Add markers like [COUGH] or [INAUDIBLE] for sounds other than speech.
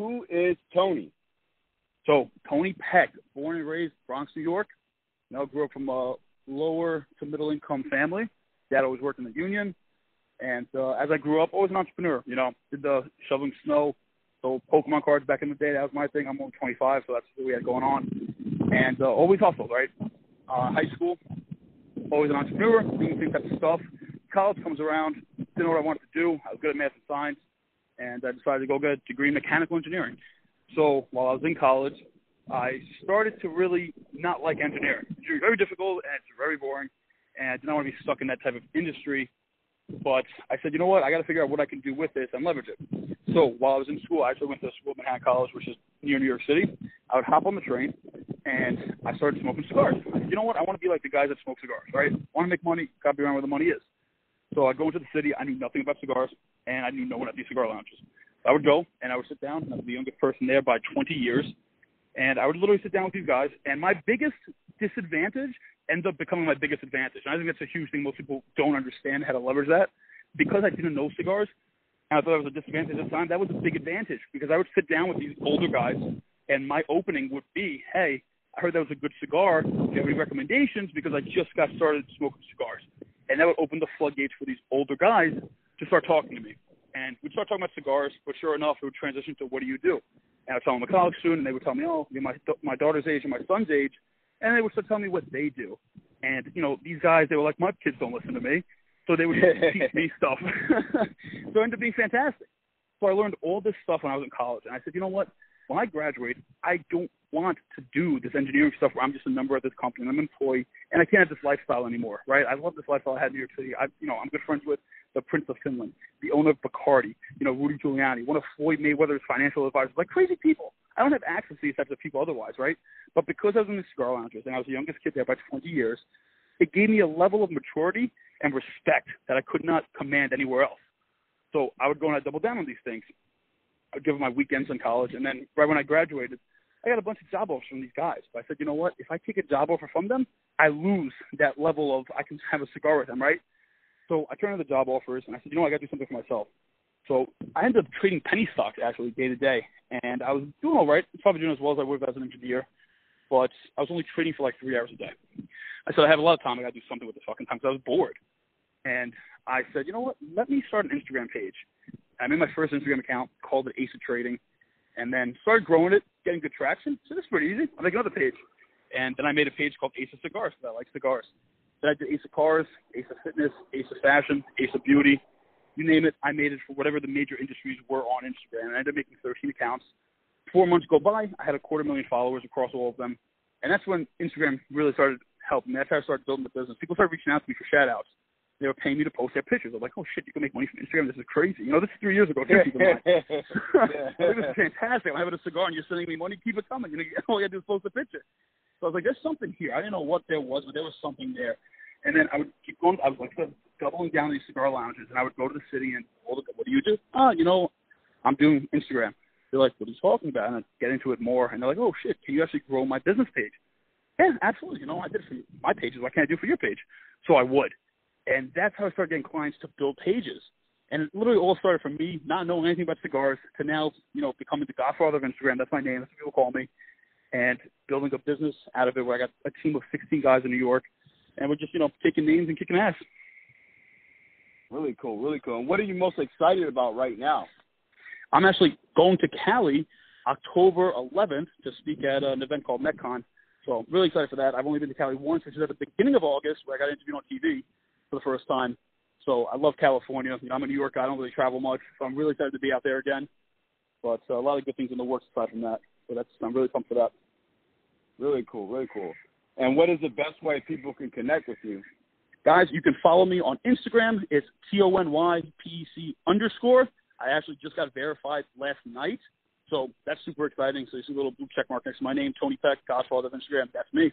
Who is Tony? So Tony Peck, born and raised Bronx, New York. Now grew up from a lower to middle income family. Dad always worked in the union, and uh, as I grew up, I was an entrepreneur. You know, did the shoveling snow, sold Pokemon cards back in the day. That was my thing. I'm only 25, so that's what we had going on, and uh, always hustled. Right, uh, high school, always an entrepreneur, doing same type of stuff. College comes around, didn't know what I wanted to do. I was good at math and science and I decided to go get a degree in mechanical engineering. So while I was in college, I started to really not like engineering. It's very difficult and it's very boring, and I did not want to be stuck in that type of industry. But I said, you know what? I got to figure out what I can do with this and leverage it. So while I was in school, I actually went to school at Manhattan College, which is near New York City. I would hop on the train, and I started smoking cigars. Said, you know what? I want to be like the guys that smoke cigars, right? I want to make money. Got to be around where the money is. So I go into the city. I knew nothing about cigars, and I knew no one at these cigar lounges. I would go and I would sit down. I was the youngest person there by 20 years, and I would literally sit down with these guys. And my biggest disadvantage ends up becoming my biggest advantage. And I think that's a huge thing. Most people don't understand how to leverage that. Because I didn't know cigars, and I thought it was a disadvantage at the time. That was a big advantage because I would sit down with these older guys, and my opening would be, "Hey, I heard that was a good cigar. Do you have any recommendations? Because I just got started smoking cigars." And that would open the floodgates for these older guys to start talking to me. And we'd start talking about cigars, but sure enough, it would transition to what do you do? And I'd tell them I'm a college student, and they would tell me, oh, you're my my daughter's age and my son's age, and they would start telling me what they do. And you know, these guys, they were like, my kids don't listen to me, so they would [LAUGHS] teach me stuff. [LAUGHS] so it ended up being fantastic. So I learned all this stuff when I was in college, and I said, you know what? When I graduate, I don't want to do this engineering stuff where I'm just a member of this company and I'm an employee and I can't have this lifestyle anymore, right? I love this lifestyle I had in New York City. I, you know, I'm good friends with the Prince of Finland, the owner of Bacardi, you know, Rudy Giuliani, one of Floyd Mayweather's financial advisors, like crazy people. I don't have access to these types of people otherwise, right? But because I was in the cigar lounges and I was the youngest kid there by 20 years, it gave me a level of maturity and respect that I could not command anywhere else. So I would go and I'd double down on these things. Give my weekends in college, and then right when I graduated, I got a bunch of job offers from these guys. But I said, you know what? If I take a job offer from them, I lose that level of I can have a cigar with them, right? So I turned to the job offers and I said, you know? I got to do something for myself. So I ended up trading penny stocks actually day to day, and I was doing all right. Probably doing as well as I would as an engineer, but I was only trading for like three hours a day. I said I have a lot of time. I got to do something with the fucking time because I was bored. And I said, you know what? Let me start an Instagram page. I made my first Instagram account, called it Ace of Trading, and then started growing it, getting good traction. So this is pretty easy. I'll make another page. And then I made a page called Ace of Cigars because I like cigars. Then I did Ace of Cars, Ace of Fitness, Ace of Fashion, Ace of Beauty. You name it, I made it for whatever the major industries were on Instagram. And I ended up making 13 accounts. Four months go by, I had a quarter million followers across all of them. And that's when Instagram really started helping. That's how I started building the business. People started reaching out to me for shout outs they were paying me to post their pictures. I'm like, oh shit, you can make money from Instagram. This is crazy. You know, this is three years ago. Too, keep in mind. this is fantastic. I'm having a cigar and you're sending me money. Keep it coming. You [LAUGHS] know, all you got to do is post a picture. So I was like, there's something here. I didn't know what there was, but there was something there. And then I would keep going. I was like doubling down these cigar lounges, and I would go to the city and, look, what do you do? Ah, you know, I'm doing Instagram. They're like, what are you talking about? And I get into it more, and they're like, oh shit, can you actually grow my business page? Yeah, absolutely. You know, I did it for my pages. Why can't I do it for your page? So I would. And that's how I started getting clients to build pages. And it literally all started from me not knowing anything about cigars to now, you know, becoming the godfather of Instagram. That's my name. That's what people call me. And building a business out of it where I got a team of 16 guys in New York. And we're just, you know, taking names and kicking ass. Really cool. Really cool. And what are you most excited about right now? I'm actually going to Cali October 11th to speak at an event called MetCon. So I'm really excited for that. I've only been to Cali once, which is at the beginning of August, where I got interviewed on TV for the first time. So I love California. You know, I'm a New York guy. I don't really travel much, so I'm really excited to be out there again. But uh, a lot of good things in the works aside from that. So that's I'm really pumped for that. Really cool, really cool. And what is the best way people can connect with you? Guys, you can follow me on Instagram. It's T O N Y P E C underscore. I actually just got verified last night. So that's super exciting. So you see a little blue check mark next to my name, Tony Peck, Godfather of Instagram. That's me.